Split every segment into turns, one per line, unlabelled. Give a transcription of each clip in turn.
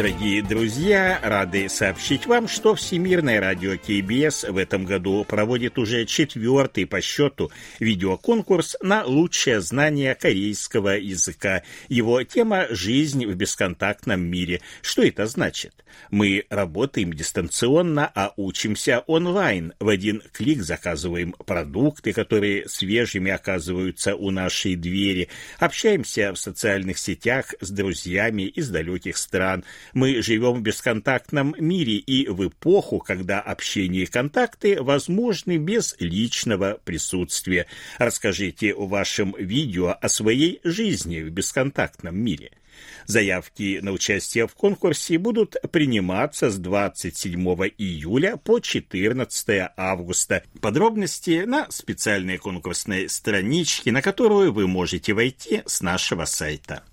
Дорогие друзья, рады сообщить вам, что Всемирное радио КБС в этом году проводит уже четвертый по счету видеоконкурс на лучшее знание корейского языка. Его тема «Жизнь в бесконтактном мире». Что это значит? Мы работаем дистанционно, а учимся онлайн. В один клик заказываем продукты, которые свежими оказываются у нашей двери. Общаемся в социальных сетях с друзьями из далеких стран – мы живем в бесконтактном мире и в эпоху, когда общение и контакты возможны без личного присутствия. Расскажите в вашем видео о своей жизни в бесконтактном мире. Заявки на участие в конкурсе будут приниматься с 27 июля по 14 августа. Подробности на специальной конкурсной страничке, на которую вы можете войти с нашего сайта.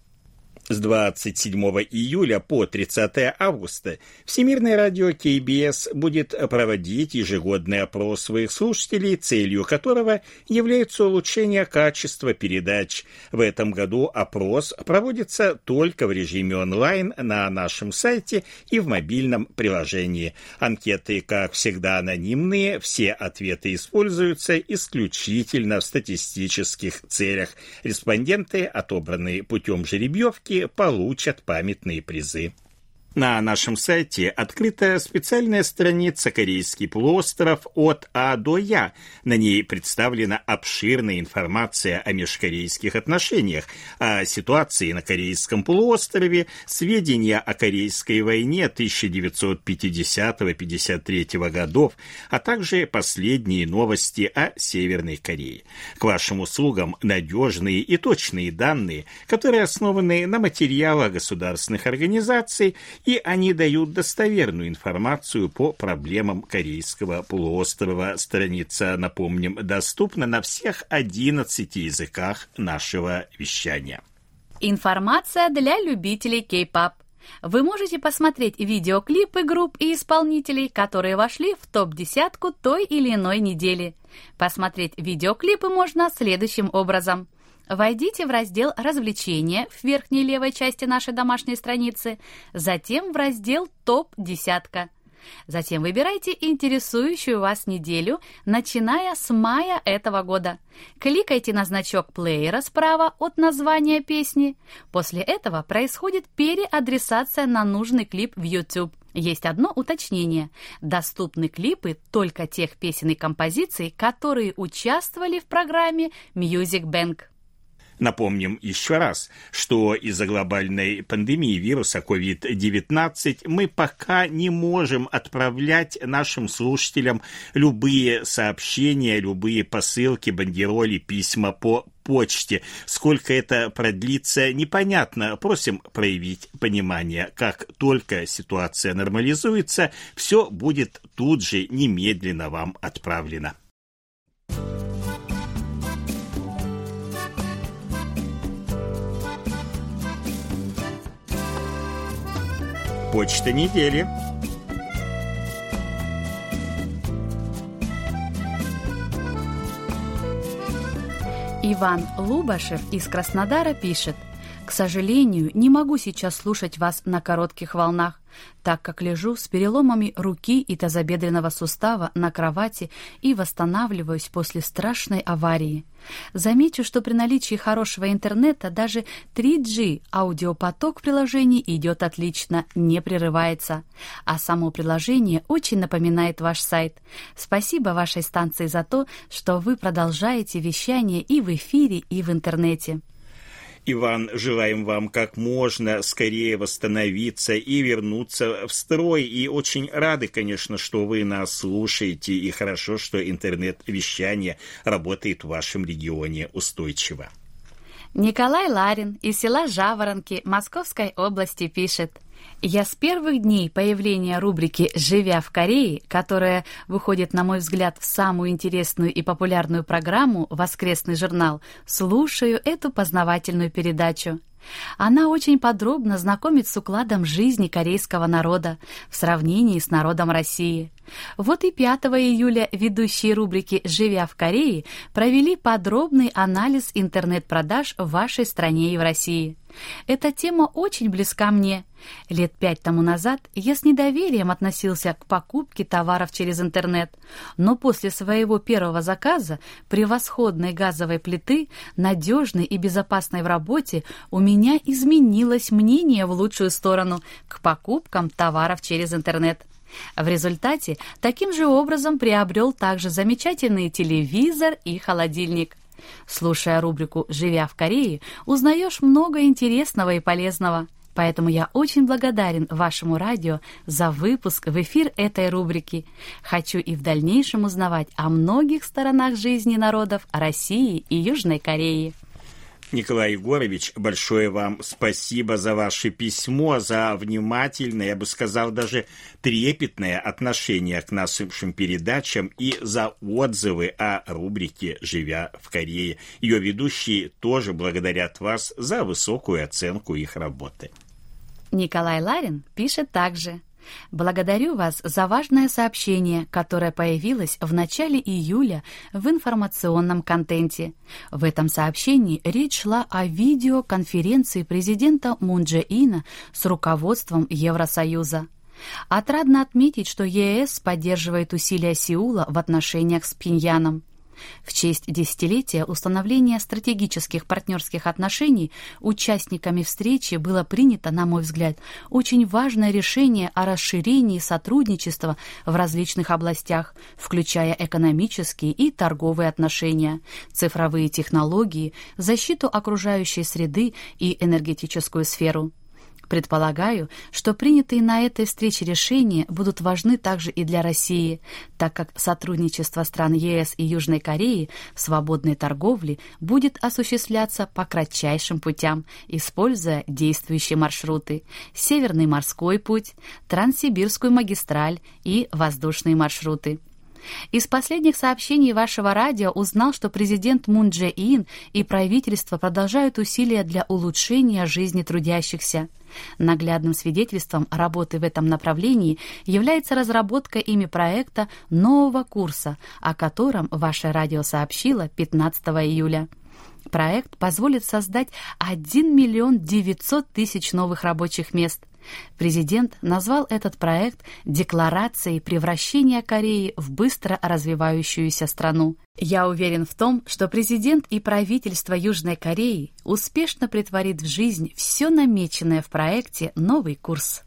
С 27 июля по 30 августа Всемирное радио КБС будет проводить ежегодный опрос своих слушателей, целью которого является улучшение качества передач. В этом году опрос проводится только в режиме онлайн на нашем сайте и в мобильном приложении. Анкеты, как всегда, анонимные, все ответы используются исключительно в статистических целях. Респонденты, отобранные путем жеребьевки, получат памятные призы. На нашем сайте открыта специальная страница «Корейский полуостров от А до Я». На ней представлена обширная информация о межкорейских отношениях, о ситуации на Корейском полуострове, сведения о Корейской войне 1950-53 годов, а также последние новости о Северной Корее. К вашим услугам надежные и точные данные, которые основаны на материалах государственных организаций и они дают достоверную информацию по проблемам Корейского полуострова. Страница, напомним, доступна на всех 11 языках нашего вещания.
Информация для любителей кей-пап. Вы можете посмотреть видеоклипы групп и исполнителей, которые вошли в топ-десятку той или иной недели. Посмотреть видеоклипы можно следующим образом. Войдите в раздел «Развлечения» в верхней левой части нашей домашней страницы, затем в раздел «Топ-десятка». Затем выбирайте интересующую вас неделю, начиная с мая этого года. Кликайте на значок плеера справа от названия песни. После этого происходит переадресация на нужный клип в YouTube. Есть одно уточнение. Доступны клипы только тех песен и композиций, которые участвовали в программе Music Bank.
Напомним еще раз, что из-за глобальной пандемии вируса COVID-19 мы пока не можем отправлять нашим слушателям любые сообщения, любые посылки, бандероли, письма по почте. Сколько это продлится, непонятно. Просим проявить понимание. Как только ситуация нормализуется, все будет тут же немедленно вам отправлено. Почта недели.
Иван Лубашев из Краснодара пишет. К сожалению, не могу сейчас слушать вас на коротких волнах так как лежу с переломами руки и тазобедренного сустава на кровати и восстанавливаюсь после страшной аварии. Замечу, что при наличии хорошего интернета даже 3G аудиопоток в приложении идет отлично, не прерывается. А само приложение очень напоминает ваш сайт. Спасибо вашей станции за то, что вы продолжаете вещание и в эфире, и в интернете.
Иван, желаем вам как можно скорее восстановиться и вернуться в строй. И очень рады, конечно, что вы нас слушаете. И хорошо, что интернет-вещание работает в вашем регионе устойчиво.
Николай Ларин из села Жаворонки Московской области пишет. Я с первых дней появления рубрики «Живя в Корее», которая выходит, на мой взгляд, в самую интересную и популярную программу «Воскресный журнал», слушаю эту познавательную передачу. Она очень подробно знакомит с укладом жизни корейского народа в сравнении с народом России. Вот и 5 июля ведущие рубрики «Живя в Корее» провели подробный анализ интернет-продаж в вашей стране и в России. Эта тема очень близка мне. Лет пять тому назад я с недоверием относился к покупке товаров через интернет, но после своего первого заказа превосходной газовой плиты, надежной и безопасной в работе, у меня изменилось мнение в лучшую сторону к покупкам товаров через интернет. В результате таким же образом приобрел также замечательный телевизор и холодильник. Слушая рубрику «Живя в Корее», узнаешь много интересного и полезного. Поэтому я очень благодарен вашему радио за выпуск в эфир этой рубрики. Хочу и в дальнейшем узнавать о многих сторонах жизни народов России и Южной Кореи.
Николай Егорович, большое вам спасибо за ваше письмо, за внимательное, я бы сказал, даже трепетное отношение к нашим передачам и за отзывы о рубрике «Живя в Корее». Ее ведущие тоже благодарят вас за высокую оценку их работы.
Николай Ларин пишет также. Благодарю вас за важное сообщение, которое появилось в начале июля в информационном контенте. В этом сообщении речь шла о видеоконференции президента Мун Дже Ина с руководством Евросоюза. Отрадно отметить, что ЕС поддерживает усилия Сеула в отношениях с Пиньяном. В честь десятилетия установления стратегических партнерских отношений участниками встречи было принято, на мой взгляд, очень важное решение о расширении сотрудничества в различных областях, включая экономические и торговые отношения, цифровые технологии, защиту окружающей среды и энергетическую сферу. Предполагаю, что принятые на этой встрече решения будут важны также и для России, так как сотрудничество стран ЕС и Южной Кореи в свободной торговле будет осуществляться по кратчайшим путям, используя действующие маршруты – Северный морской путь, Транссибирскую магистраль и воздушные маршруты. Из последних сообщений вашего радио узнал, что президент Мун Дже Ин и правительство продолжают усилия для улучшения жизни трудящихся. Наглядным свидетельством работы в этом направлении является разработка ими проекта нового курса, о котором ваше радио сообщило 15 июля. Проект позволит создать 1 миллион 900 тысяч новых рабочих мест – Президент назвал этот проект декларацией превращения Кореи в быстро развивающуюся страну. Я уверен в том, что президент и правительство Южной Кореи успешно притворит в жизнь все намеченное в проекте «Новый курс».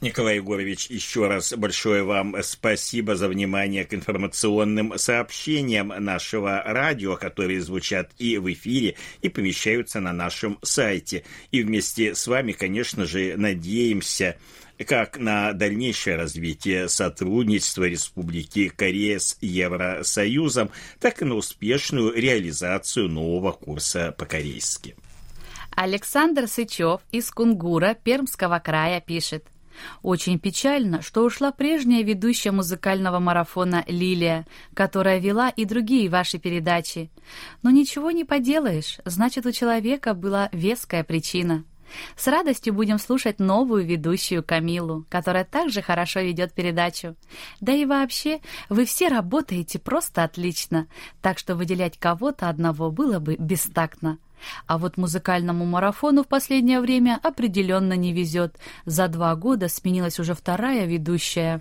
Николай Егорович, еще раз большое вам спасибо за внимание к информационным сообщениям нашего радио, которые звучат и в эфире, и помещаются на нашем сайте. И вместе с вами, конечно же, надеемся как на дальнейшее развитие сотрудничества Республики Корея с Евросоюзом, так и на успешную реализацию нового курса по-корейски.
Александр Сычев из Кунгура Пермского края пишет – очень печально, что ушла прежняя ведущая музыкального марафона Лилия, которая вела и другие ваши передачи. Но ничего не поделаешь, значит, у человека была веская причина. С радостью будем слушать новую ведущую Камилу, которая также хорошо ведет передачу. Да и вообще, вы все работаете просто отлично, так что выделять кого-то одного было бы бестактно. А вот музыкальному марафону в последнее время определенно не везет. За два года сменилась уже вторая ведущая.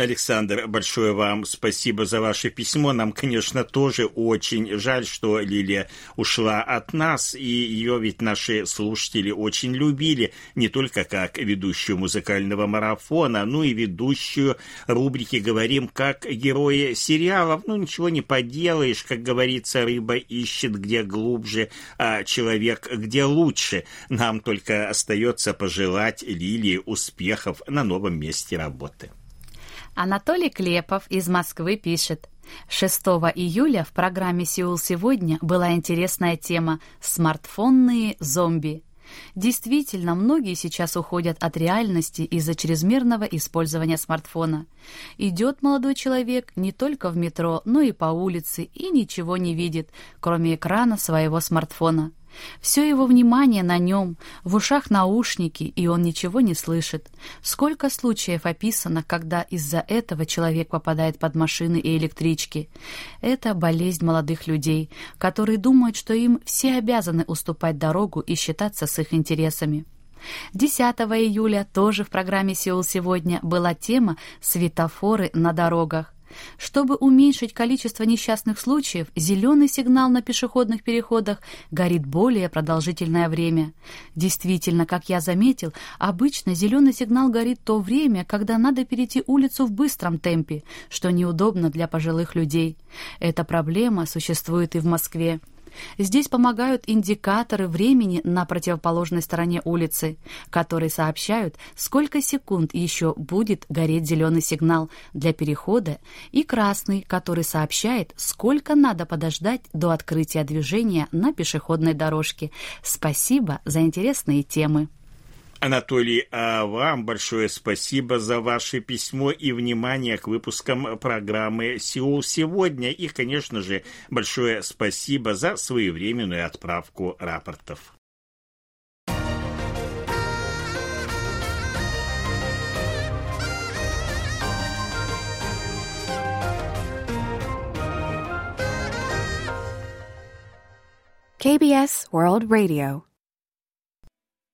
Александр, большое вам спасибо за ваше письмо. Нам, конечно, тоже очень жаль, что Лилия ушла от нас, и ее ведь наши слушатели очень любили, не только как ведущую музыкального марафона, но и ведущую рубрики «Говорим как герои сериалов». Ну, ничего не поделаешь, как говорится, рыба ищет где глубже, а человек где лучше. Нам только остается пожелать Лилии успехов на новом месте работы.
Анатолий Клепов из Москвы пишет. 6 июля в программе «Сеул сегодня» была интересная тема «Смартфонные зомби». Действительно, многие сейчас уходят от реальности из-за чрезмерного использования смартфона. Идет молодой человек не только в метро, но и по улице и ничего не видит, кроме экрана своего смартфона. Все его внимание на нем, в ушах наушники, и он ничего не слышит. Сколько случаев описано, когда из-за этого человек попадает под машины и электрички. Это болезнь молодых людей, которые думают, что им все обязаны уступать дорогу и считаться с их интересами. 10 июля тоже в программе «Сеул сегодня» была тема «Светофоры на дорогах». Чтобы уменьшить количество несчастных случаев, зеленый сигнал на пешеходных переходах горит более продолжительное время. Действительно, как я заметил, обычно зеленый сигнал горит то время, когда надо перейти улицу в быстром темпе, что неудобно для пожилых людей. Эта проблема существует и в Москве. Здесь помогают индикаторы времени на противоположной стороне улицы, которые сообщают, сколько секунд еще будет гореть зеленый сигнал для перехода, и красный, который сообщает, сколько надо подождать до открытия движения на пешеходной дорожке. Спасибо за интересные темы.
Анатолий, а вам большое спасибо за ваше письмо и внимание к выпускам программы «Сеул сегодня». И, конечно же, большое спасибо за своевременную отправку рапортов.
KBS World Radio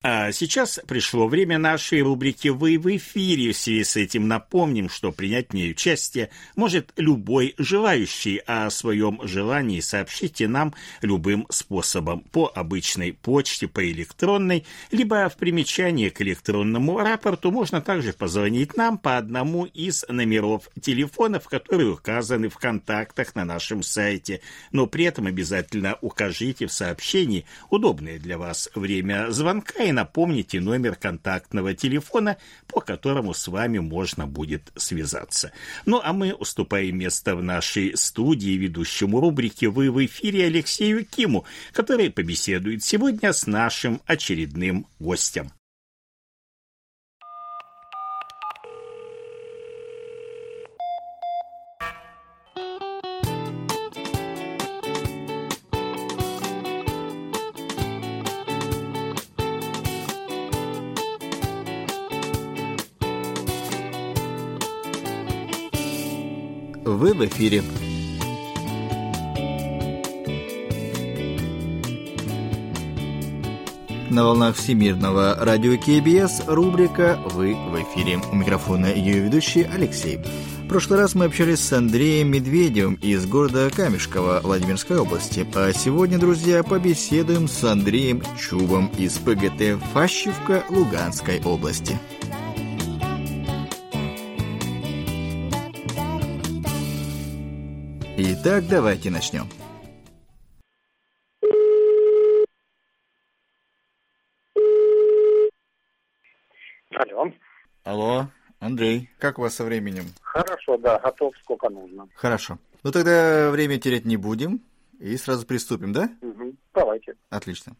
а сейчас пришло время нашей рубрики «Вы в эфире». В связи с этим напомним, что принять в ней участие может любой желающий, а о своем желании сообщите нам любым способом по обычной почте, по электронной, либо в примечании к электронному рапорту можно также позвонить нам по одному из номеров телефонов, которые указаны в контактах на нашем сайте. Но при этом обязательно укажите в сообщении удобное для вас время звонка и напомните номер контактного телефона, по которому с вами можно будет связаться. Ну, а мы уступаем место в нашей студии ведущему рубрики «Вы в эфире» Алексею Киму, который побеседует сегодня с нашим очередным гостем.
В эфире. На волнах Всемирного радио КБС рубрика «Вы в эфире». У микрофона ее ведущий Алексей. В прошлый раз мы общались с Андреем Медведевым из города Камешково Владимирской области. А сегодня, друзья, побеседуем с Андреем Чубом из ПГТ Фащевка Луганской области. Итак, давайте начнем.
Алло.
Алло, Андрей, как у вас со временем?
Хорошо, да, готов сколько нужно.
Хорошо. Ну тогда время терять не будем и сразу приступим, да?
Угу. Давайте.
Отлично.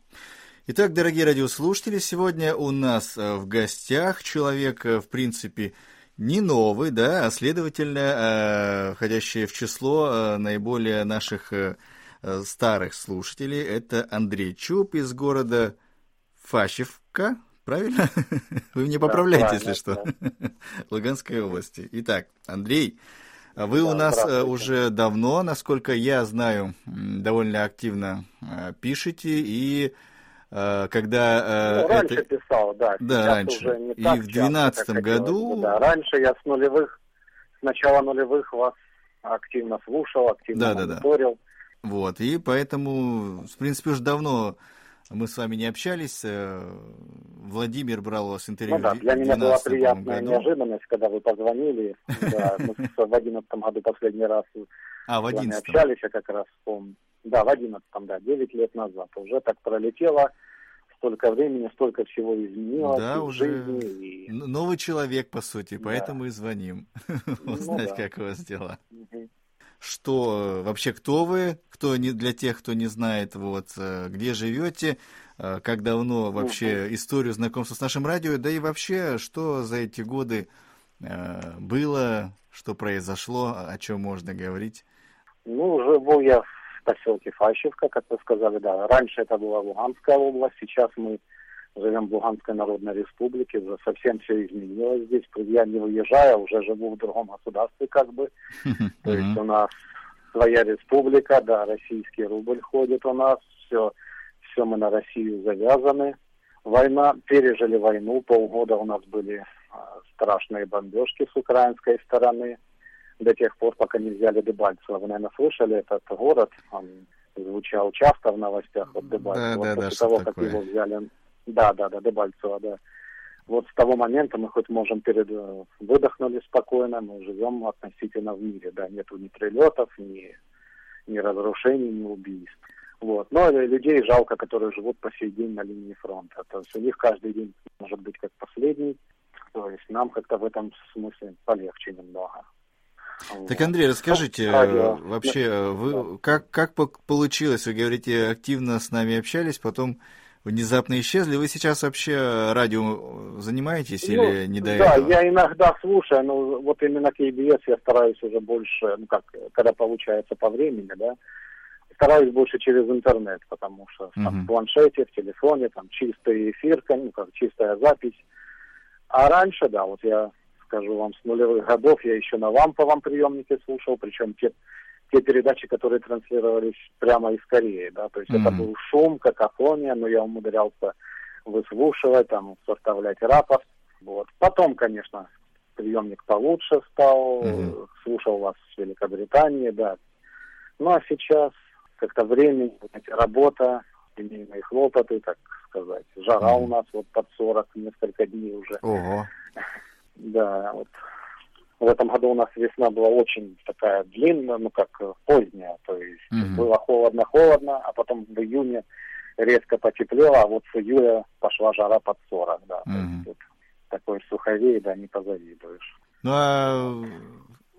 Итак, дорогие радиослушатели, сегодня у нас э, в гостях человек, э, в принципе, не новый, да, а следовательно, э, входящий в число э, наиболее наших э, старых слушателей, это Андрей Чуб из города Фащевка, правильно? Вы мне поправляете, если что. Луганской области. Итак, Андрей, вы у нас уже давно, насколько я знаю, довольно активно пишете и Э, когда...
Э, ну, раньше это... писал, да.
Да, раньше. Уже не и в двенадцатом году...
Да, раньше я с нулевых, с начала нулевых вас активно слушал, активно да, мониторил. Да,
да. Вот, и поэтому, в принципе, уже давно мы с вами не общались. Э, Владимир брал у вас интервью.
Ну да, для меня была приятная году. неожиданность, когда вы позвонили. Да, мы в одиннадцатом году последний раз
а, в одиннадцатом.
общались, я как раз помню. Да, в одиннадцатом, да, девять лет назад. Уже так пролетело столько времени, столько всего изменилось
да,
в
уже
жизни. И...
Новый человек, по сути, поэтому да. и звоним.
Ну,
Узнать, да. как у вас дела.
Угу.
Что вообще кто вы, кто не для тех, кто не знает, вот где живете, как давно вообще историю знакомства с нашим радио, да и вообще, что за эти годы было, что произошло, о чем можно говорить?
Ну, живу я в поселке Фащевка, как вы сказали, да. Раньше это была Луганская область, сейчас мы живем в Луганской Народной Республике, уже совсем все изменилось здесь. Я не выезжаю, уже живу в другом государстве как бы. То есть у нас своя республика, да, российский рубль ходит у нас, все, все мы на Россию завязаны. Война, пережили войну, полгода у нас были а, страшные бомбежки с украинской стороны до тех пор, пока не взяли Дебальцево. Вы, наверное, слышали этот город, он звучал часто в новостях, вот Дебальцево. Да, да, После да, того, как такое. его взяли... Да, да, да, Дебальцево, да. Вот с того момента мы хоть можем перед... Э, выдохнули спокойно, мы живем относительно в мире, да, нету ни прилетов, ни, ни разрушений, ни убийств. Вот. Но людей жалко, которые живут по сей день на линии фронта. То есть у них каждый день может быть как последний. То есть нам как-то в этом смысле полегче немного.
Так, Андрей, расскажите, Радио. вообще, вы как, как получилось? Вы говорите, активно с нами общались, потом внезапно исчезли. Вы сейчас вообще радио занимаетесь ну, или не до
да,
этого?
Да, я иногда слушаю, но вот именно KBS я стараюсь уже больше, ну как, когда получается по времени, да, стараюсь больше через интернет, потому что uh-huh. там, в планшете, в телефоне, там чистый эфир, ну как чистая запись. А раньше, да, вот я скажу вам, с нулевых годов я еще на ламповом приемнике слушал, причем те, те передачи, которые транслировались прямо из Кореи, да, то есть mm-hmm. это был шум, какофония, но я умудрялся выслушивать, там, составлять рапорт, вот. Потом, конечно, приемник получше стал, mm-hmm. слушал вас с Великобритании, да. Ну, а сейчас как-то время, работа, семейные хлопоты, так сказать. Жара mm-hmm. у нас вот под 40 несколько дней уже.
Ого.
Да, вот в этом году у нас весна была очень такая длинная, ну как поздняя, то есть mm-hmm. было холодно-холодно, а потом в июне резко потеплело, а вот с июля пошла жара под 40, да. Mm-hmm. То есть вот такой суховей, да, не позавидуешь.
Ну а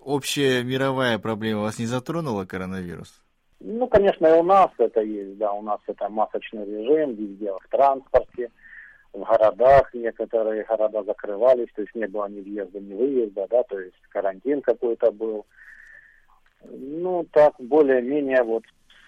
общая мировая проблема вас не затронула коронавирус?
Ну, конечно, и у нас это есть, да, у нас это масочный режим везде, в транспорте, в городах, некоторые города закрывались, то есть не было ни въезда, ни выезда, да, то есть карантин какой-то был. Ну, так, более-менее вот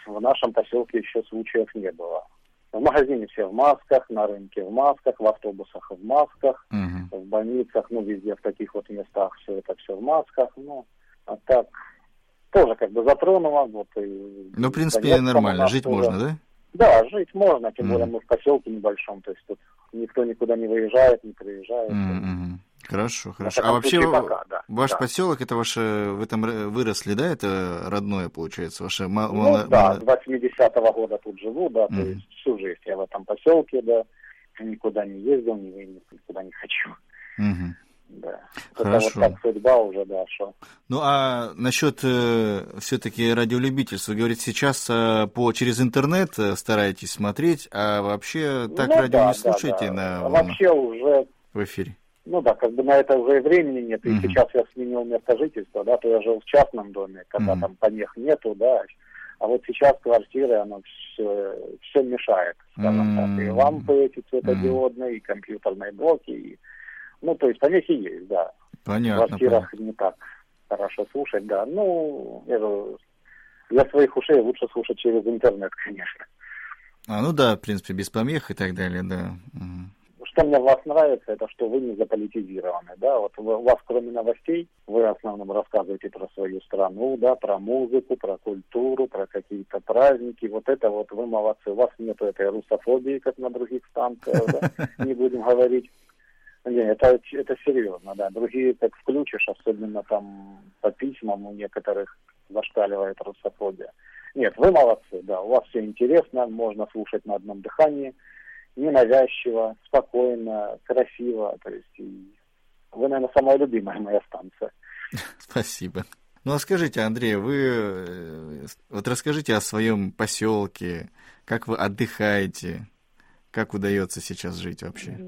в нашем поселке еще случаев не было. В магазине все в масках, на рынке в масках, в автобусах в масках, uh-huh. в больницах, ну, везде в таких вот местах все это все в масках, ну, а так тоже как бы затронуло. Вот, и
ну, в принципе, нормально, жить уже... можно, да?
Да, жить можно, тем более mm. мы в поселке небольшом, то есть тут никто никуда не выезжает, не приезжает.
Mm-hmm. Хорошо, хорошо. А вообще пока, да, ваш да. поселок, это ваше, в этом выросли, да, это родное, получается, ваше
мало... Ну, да, с 80-го года тут живу, да, mm-hmm. то есть всю жизнь я в этом поселке, да, никуда не ездил, никуда не хочу.
Mm-hmm.
Да. Хорошо. Вот так судьба уже, да.
Ну, а насчет э, все-таки радиолюбительства, говорит, сейчас э, по, через интернет э, стараетесь смотреть, а вообще так ну, радио да, не слушаете да, да.
на... Вообще уже...
В эфире.
Ну да, как бы на это уже и времени нет, и угу. сейчас я сменил место жительства, да, то я жил в частном доме, когда угу. там помех нету, да, а вот сейчас квартиры, оно все, все мешает, скажем mm-hmm. так. И лампы эти светодиодные, mm-hmm. и компьютерные блоки, и ну, то есть помехи есть, да.
Понятно.
В квартирах понятно. не так хорошо слушать, да. Ну, это, для своих ушей лучше слушать через интернет, конечно.
А, ну да, в принципе, без помех и так далее, да.
Угу. Что мне в вас нравится, это что вы не заполитизированы, да, вот у вас кроме новостей, вы в основном рассказываете про свою страну, да, про музыку, про культуру, про какие-то праздники, вот это вот вы молодцы, у вас нету этой русофобии, как на других станциях, да, не будем говорить. Это, это серьезно, да. Другие так включишь, особенно там по письмам у некоторых зашкаливает русофобия. Нет, вы молодцы, да, у вас все интересно, можно слушать на одном дыхании, ненавязчиво, спокойно, красиво, то есть и вы, наверное, самая любимая моя станция.
Спасибо. Ну а скажите, Андрей, вы э, вот расскажите о своем поселке, как вы отдыхаете, как удается сейчас жить вообще?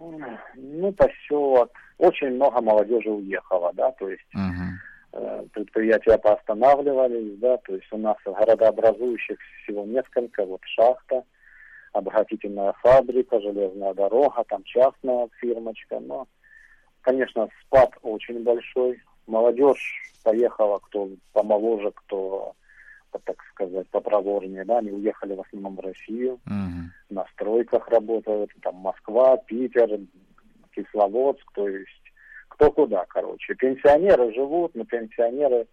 Ну, поселок, очень много молодежи уехало, да, то есть
uh-huh.
предприятия поостанавливались, да, то есть у нас городообразующих всего несколько, вот шахта, обогатительная фабрика, железная дорога, там частная фирмочка, но, конечно, спад очень большой. Молодежь поехала, кто помоложе, кто, так сказать, попроворнее, да, они уехали в основном в Россию, uh-huh. на стройках работают, там Москва, Питер, Кисловодск, то есть кто куда, короче. Пенсионеры живут, но пенсионеры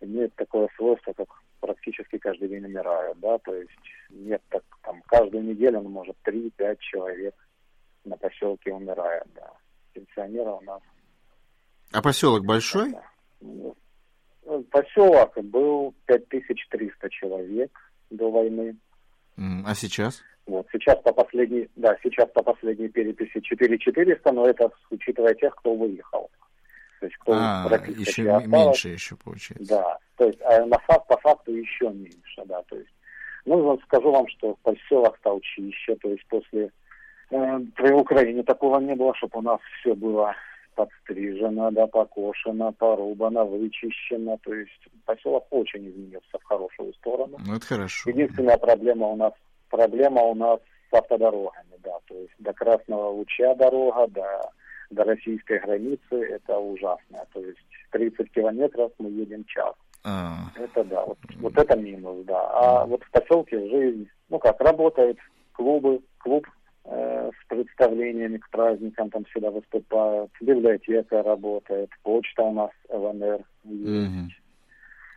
имеют такое свойство, как практически каждый день умирают, да, то есть нет так, там, каждую неделю, ну, может, 3-5 человек на поселке умирает, да. Пенсионеры у нас.
А поселок большой?
Ну, поселок был 5300 человек до войны.
А сейчас?
Вот, сейчас по последней, да, сейчас по последней переписи 4400, но это учитывая тех, кто выехал.
То есть кто а, еще осталось, меньше еще получается.
Да, то есть а на факт, по факту еще меньше, да, то есть. Ну, скажу вам, что поселок стал чище, то есть после э, при Украине такого не было, чтобы у нас все было подстрижено, да, покошено, порубано, вычищено. То есть поселок очень изменился в хорошую сторону.
Ну, это хорошо.
Единственная проблема у нас, проблема у нас с автодорогами, да, то есть до Красного Луча дорога, до, до российской границы, это ужасно. То есть 30 километров мы едем час. А. Это да, вот, вот это минус, да. А вот в поселке жизнь, ну как, работают клубы, клуб э, с представлениями к праздникам там всегда выступают, библиотека работает, почта у нас ЛНР есть.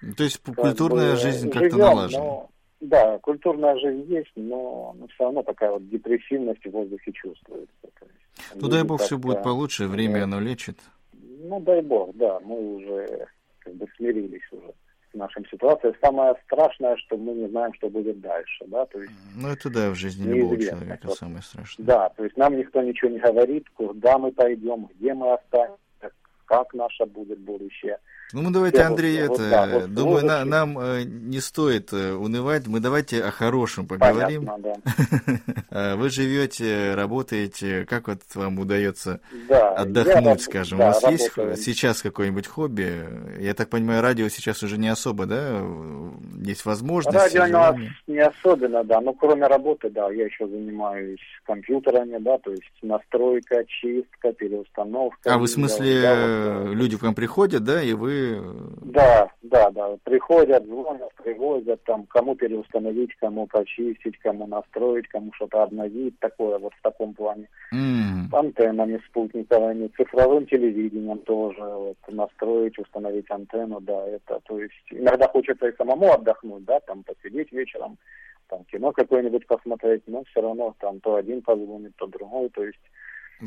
Угу. То есть культурная бы, жизнь как-то налажена? Но,
да, культурная жизнь есть, но, но все равно такая вот депрессивность в воздухе чувствуется.
есть, ну дай бог все будет получше, время оно лечит.
Ну дай бог, да, мы уже как бы смирились уже с нашей ситуацией. Самое страшное, что мы не знаем, что будет дальше, да, то есть...
Ну, это да, в жизни любого человека вот, самое страшное.
Да, то есть нам никто ничего не говорит, куда мы пойдем, где мы останемся, как наше будет будущее.
Ну, мы давайте, Андрей, вот, это, да, вот думаю, на, нам э, не стоит э, унывать. Мы давайте о хорошем поговорим. Понятно, да. А вы живете, работаете, как вот вам удается да, отдохнуть, я, скажем? Да, У вас работаю. есть сейчас какое-нибудь хобби? Я так понимаю, радио сейчас уже не особо, да? Есть возможность?
Радио у нас не особенно, да. Но кроме работы, да, я еще занимаюсь компьютерами, да, то есть настройка, чистка, переустановка.
А вы в смысле, да, вот, люди к вам приходят, да, и вы
да, да, да. Приходят, звонят, привозят, там, кому переустановить, кому почистить, кому настроить, кому что-то обновить, такое вот в таком плане. Mm. Антеннами спутниковыми, цифровым телевидением тоже, вот, настроить, установить антенну, да, это, то есть, иногда хочется и самому отдохнуть, да, там, посидеть вечером, там, кино какое-нибудь посмотреть, но все равно там то один позвонит, то другой, то есть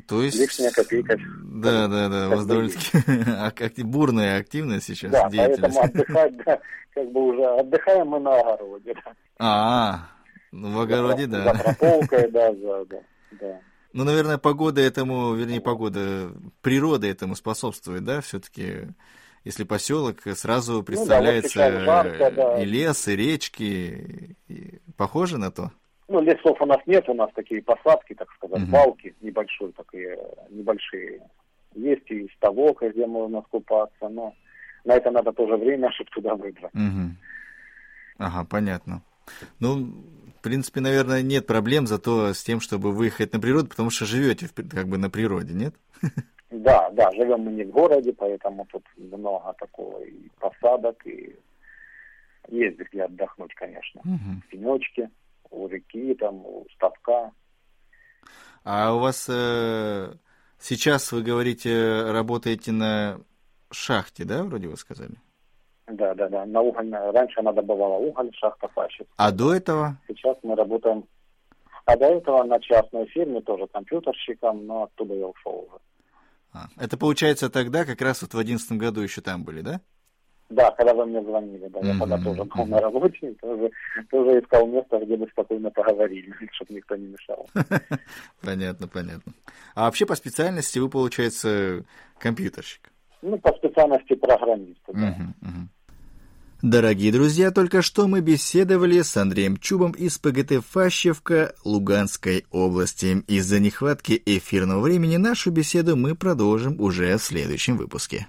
то есть...
Лишняя копейка.
Да, да, да, у вас довольно-таки бурная активность сейчас
Да, поэтому отдыхать, да, как бы уже отдыхаем мы на огороде.
А, ну в огороде, да.
За прополкой, да, за, да, да.
Ну, наверное, погода этому, вернее, погода, природа этому способствует, да, все-таки, если поселок сразу представляется ну, да, вот жарко, да. и лес, и речки, и... похоже на то?
Ну, лесов у нас нет, у нас такие посадки, так сказать, угу. балки небольшие, такие небольшие. Есть и ставок, где можно скупаться, но на это надо тоже время, чтобы туда выбраться.
Угу. Ага, понятно. Ну, в принципе, наверное, нет проблем зато с тем, чтобы выехать на природу, потому что живете как бы на природе, нет?
Да, да, живем мы не в городе, поэтому тут много такого и посадок, и есть где отдохнуть, конечно. Угу. Пенечки у реки, там, у ставка.
А у вас э, сейчас, вы говорите, работаете на шахте, да, вроде вы сказали?
Да, да, да, на угольной. Раньше она добывала уголь, шахта Фащиц.
А до этого?
Сейчас мы работаем... А до этого на частной фирме, тоже компьютерщиком, но оттуда я ушел уже.
А, это получается тогда, как раз вот в одиннадцатом году еще там были, да?
Да, когда вы мне звонили, да, я тогда тоже был на работе, тоже, тоже искал место, где бы спокойно поговорили, чтобы никто не мешал.
Понятно, понятно. А вообще по специальности вы, получается, компьютерщик?
Ну, по специальности программист, да.
Дорогие друзья, только что мы беседовали с Андреем Чубом из ПГТ Фащевка Луганской области. Из-за нехватки эфирного времени нашу беседу мы продолжим уже в следующем выпуске.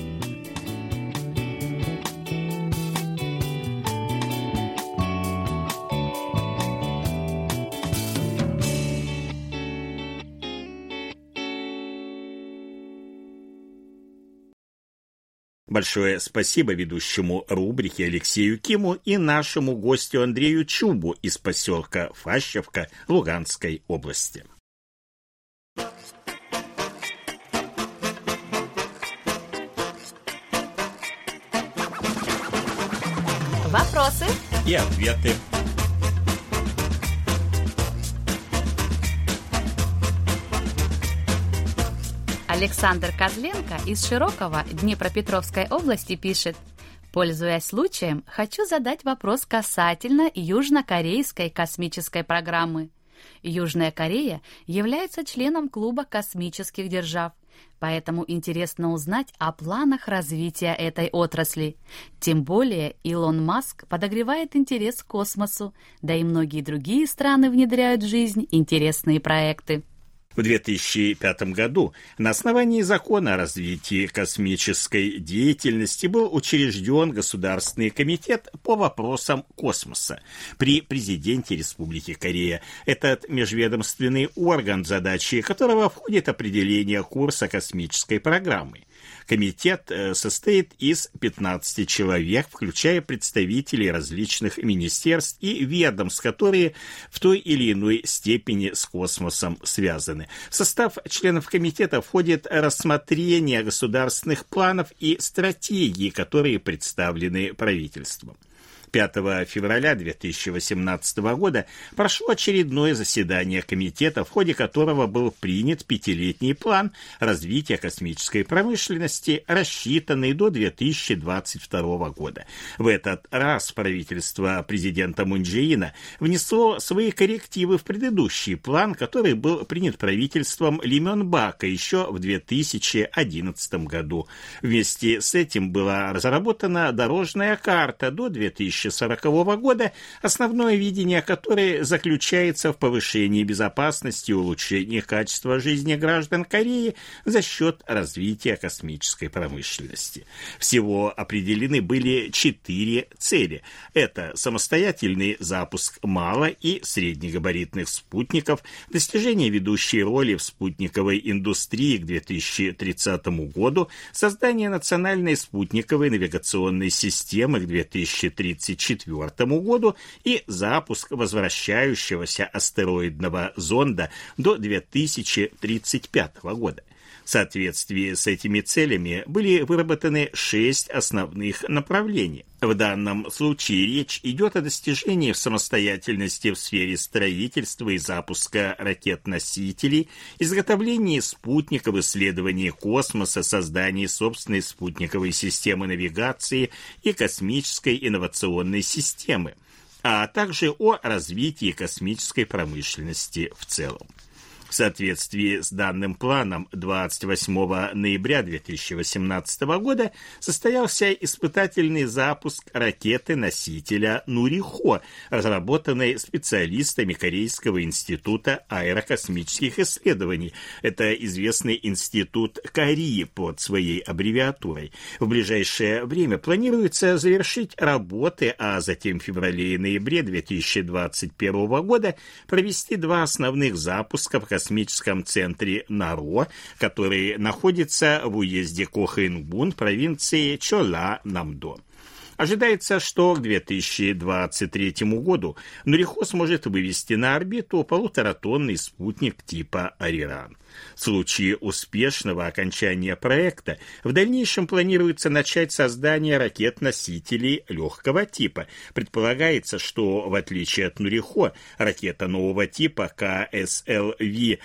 Большое спасибо ведущему рубрики Алексею Киму и нашему гостю Андрею Чубу из поселка Фащевка Луганской области.
Вопросы
и ответы.
Александр Козленко из Широкого Днепропетровской области пишет, Пользуясь случаем, хочу задать вопрос касательно южнокорейской космической программы. Южная Корея является членом клуба космических держав, поэтому интересно узнать о планах развития этой отрасли. Тем более Илон Маск подогревает интерес к космосу, да и многие другие страны внедряют в жизнь интересные проекты.
В 2005 году на основании закона о развитии космической деятельности был учрежден Государственный комитет по вопросам космоса при президенте Республики Корея. Этот межведомственный орган, задачи которого входит определение курса космической программы. Комитет э, состоит из 15 человек, включая представителей различных министерств и ведомств, которые в той или иной степени с космосом связаны. В состав членов комитета входит рассмотрение государственных планов и стратегий, которые представлены правительством. 5 февраля 2018 года прошло очередное заседание комитета, в ходе которого был принят пятилетний план развития космической промышленности, рассчитанный до 2022 года. В этот раз правительство президента Мунджиина внесло свои коррективы в предыдущий план, который был принят правительством Лимен Бака еще в 2011 году. Вместе с этим была разработана дорожная карта до 2000 2040 года, основное видение которой заключается в повышении безопасности и улучшении качества жизни граждан Кореи за счет развития космической промышленности. Всего определены были четыре цели. Это самостоятельный запуск мало- и среднегабаритных спутников, достижение ведущей роли в спутниковой индустрии к 2030 году, создание национальной спутниковой навигационной системы к 2030 2024 году и запуск возвращающегося астероидного зонда до 2035 года. В соответствии с этими целями были выработаны шесть основных направлений. В данном случае речь идет о достижении самостоятельности в сфере строительства и запуска ракет-носителей, изготовлении спутников, исследовании космоса, создании собственной спутниковой системы навигации и космической инновационной системы, а также о развитии космической промышленности в целом. В соответствии с данным планом 28 ноября 2018 года состоялся испытательный запуск ракеты-носителя «Нурихо», разработанной специалистами Корейского института аэрокосмических исследований. Это известный институт Кореи под своей аббревиатурой. В ближайшее время планируется завершить работы, а затем в феврале и ноябре 2021 года провести два основных запуска в космическом центре Наро, который находится в уезде Кохенбун провинции Чола-Намдо. Ожидается, что к 2023 году Нурихо сможет вывести на орбиту полуторатонный спутник типа Ариран. В случае успешного окончания проекта в дальнейшем планируется начать создание ракет-носителей легкого типа. Предполагается, что в отличие от Нурихо, ракета нового типа КСЛВ-С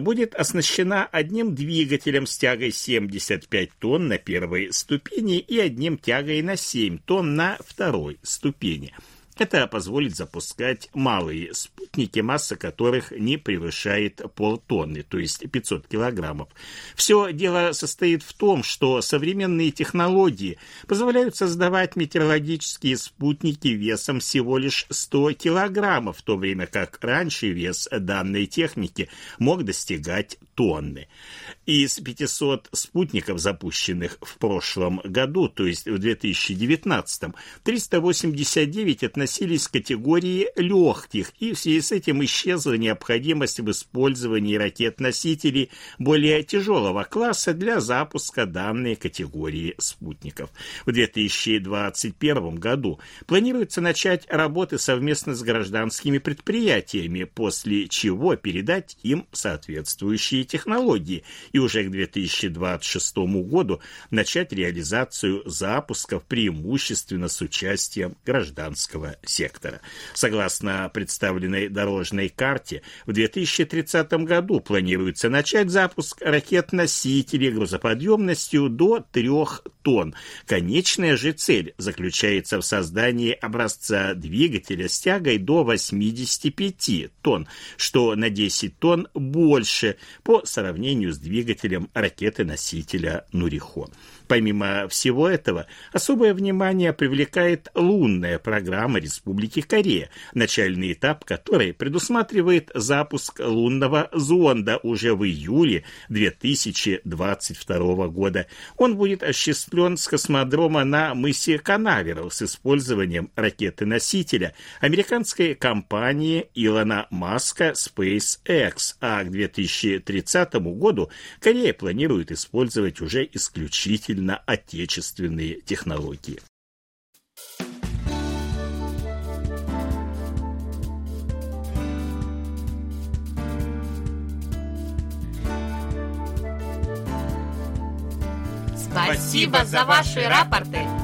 будет оснащена одним двигателем с тягой 75 тонн на первой ступени и одним тягой на 7 тонн на второй ступени. Это позволит запускать малые спутники, масса которых не превышает полтонны, то есть 500 килограммов. Все дело состоит в том, что современные технологии позволяют создавать метеорологические спутники весом всего лишь 100 килограммов, в то время как раньше вес данной техники мог достигать тонны. Из 500 спутников, запущенных в прошлом году, то есть в 2019, 389 относились к категории легких, и в связи с этим исчезла необходимость в использовании ракет-носителей более тяжелого класса для запуска данной категории спутников. В 2021 году планируется начать работы совместно с гражданскими предприятиями, после чего передать им соответствующие технологии и уже к 2026 году начать реализацию запусков преимущественно с участием гражданского сектора. Согласно представленной дорожной карте, в 2030 году планируется начать запуск ракет-носителей грузоподъемностью до 3 тонн. Конечная же цель заключается в создании образца двигателя с тягой до 85 тонн, что на 10 тонн больше по сравнению с двигателем ракеты-носителя «Нурихо». Помимо всего этого, особое внимание привлекает лунная программа Республики Корея, начальный этап которой предусматривает запуск лунного зонда уже в июле 2022 года. Он будет осуществлен с космодрома на мысе Канаверал с использованием ракеты-носителя американской компании Илона Маска SpaceX, а к 2030 году Корея планирует использовать уже исключительно исключительно отечественные технологии.
Спасибо за ваши рапорты.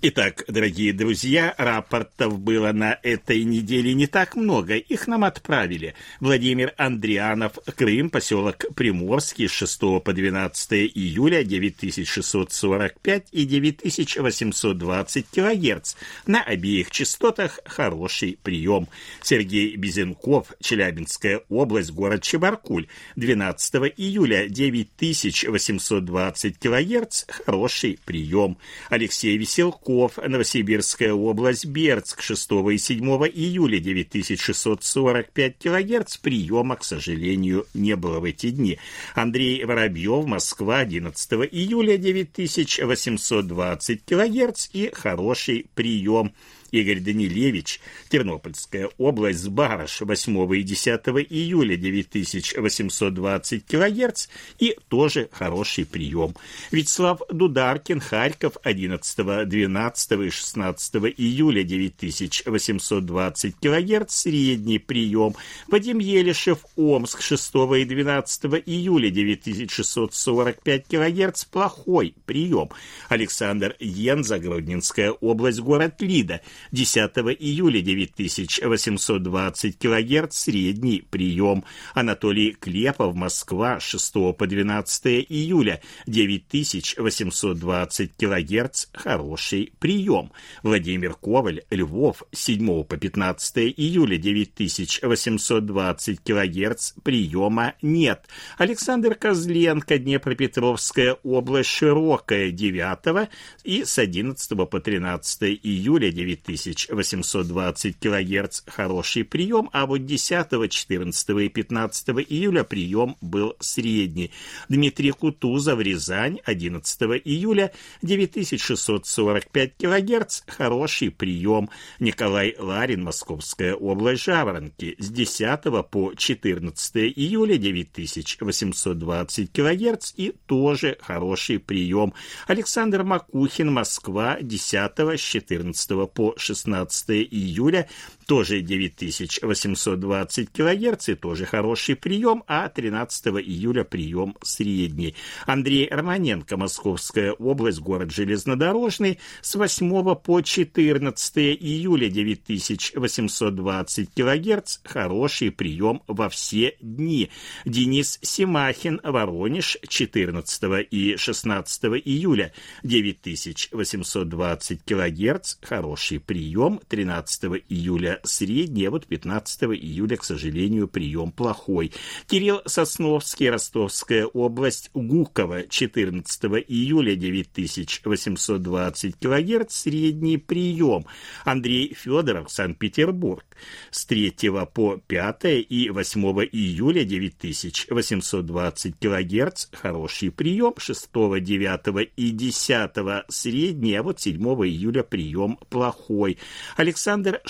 Итак, дорогие друзья, рапортов было на этой неделе не так много. Их нам отправили. Владимир Андрианов, Крым, поселок Приморский, с 6 по 12 июля 9645 и 9820 килогерц. На обеих частотах хороший прием. Сергей Безенков, Челябинская область, город Чебаркуль, 12 июля 9820 килогерц, хороший прием. Алексей Веселков, Куликов, Новосибирская область, Бердск, 6 и 7 июля 9645 килогерц. Приема, к сожалению, не было в эти дни. Андрей Воробьев, Москва, 11 июля 9820 килогерц и хороший прием. Игорь Данилевич, Тернопольская область, Сбарыш, 8 и 10 июля 9820 килогерц и тоже хороший прием. Вячеслав Дударкин, Харьков, 11, 12 и 16 июля 9820 килогерц, средний прием. Вадим Елишев, Омск, 6 и 12 июля 9645 килогерц, плохой прием. Александр Йенза, Гродненская область, город Лида, 10 июля 9820 кГц средний прием. Анатолий Клепов, Москва, 6 по 12 июля 9820 кГц хороший прием. Владимир Коваль, Львов, 7 по 15 июля 9820 кГц приема нет. Александр Козленко, Днепропетровская область, Широкая, 9 и с 11 по 13 июля 9000 1820 кГц хороший прием, а вот 10, 14 и 15 июля прием был средний. Дмитрий Кутузов, Рязань, 11 июля 9645 кГц хороший прием. Николай Ларин, Московская область, Жаворонки, с 10 по 14 июля 9820 кГц и тоже хороший прием. Александр Макухин, Москва, 10 с 14 по 16 июля тоже 9820 кГц тоже хороший прием, а 13 июля прием средний. Андрей Романенко, Московская область, город Железнодорожный, с 8 по 14 июля 9820 кГц, хороший прием во все дни. Денис Симахин, Воронеж, 14 и 16 июля 9820 кГц, хороший прием, 13 июля средний, а вот 15 июля, к сожалению, прием плохой. Кирилл Сосновский, Ростовская область, Гуково, 14 июля 9820 кГц, средний прием. Андрей Федоров, Санкт-Петербург, с 3 по 5 и 8 июля 9820 кГц, хороший прием, 6, 9 и 10 средний, а вот 7 июля прием плохой. Александр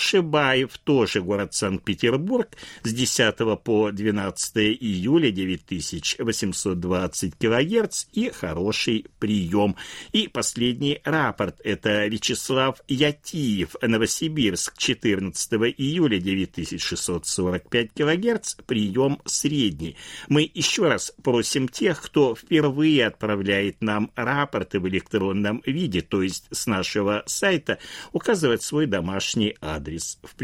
Шибаев, тоже город Санкт-Петербург, с 10 по 12 июля 9820 кГц и хороший прием. И последний рапорт – это Вячеслав Ятиев, Новосибирск, 14 июля 9645 кГц, прием средний. Мы еще раз просим тех, кто впервые отправляет нам рапорты в электронном виде, то есть с нашего сайта, указывать свой домашний адрес в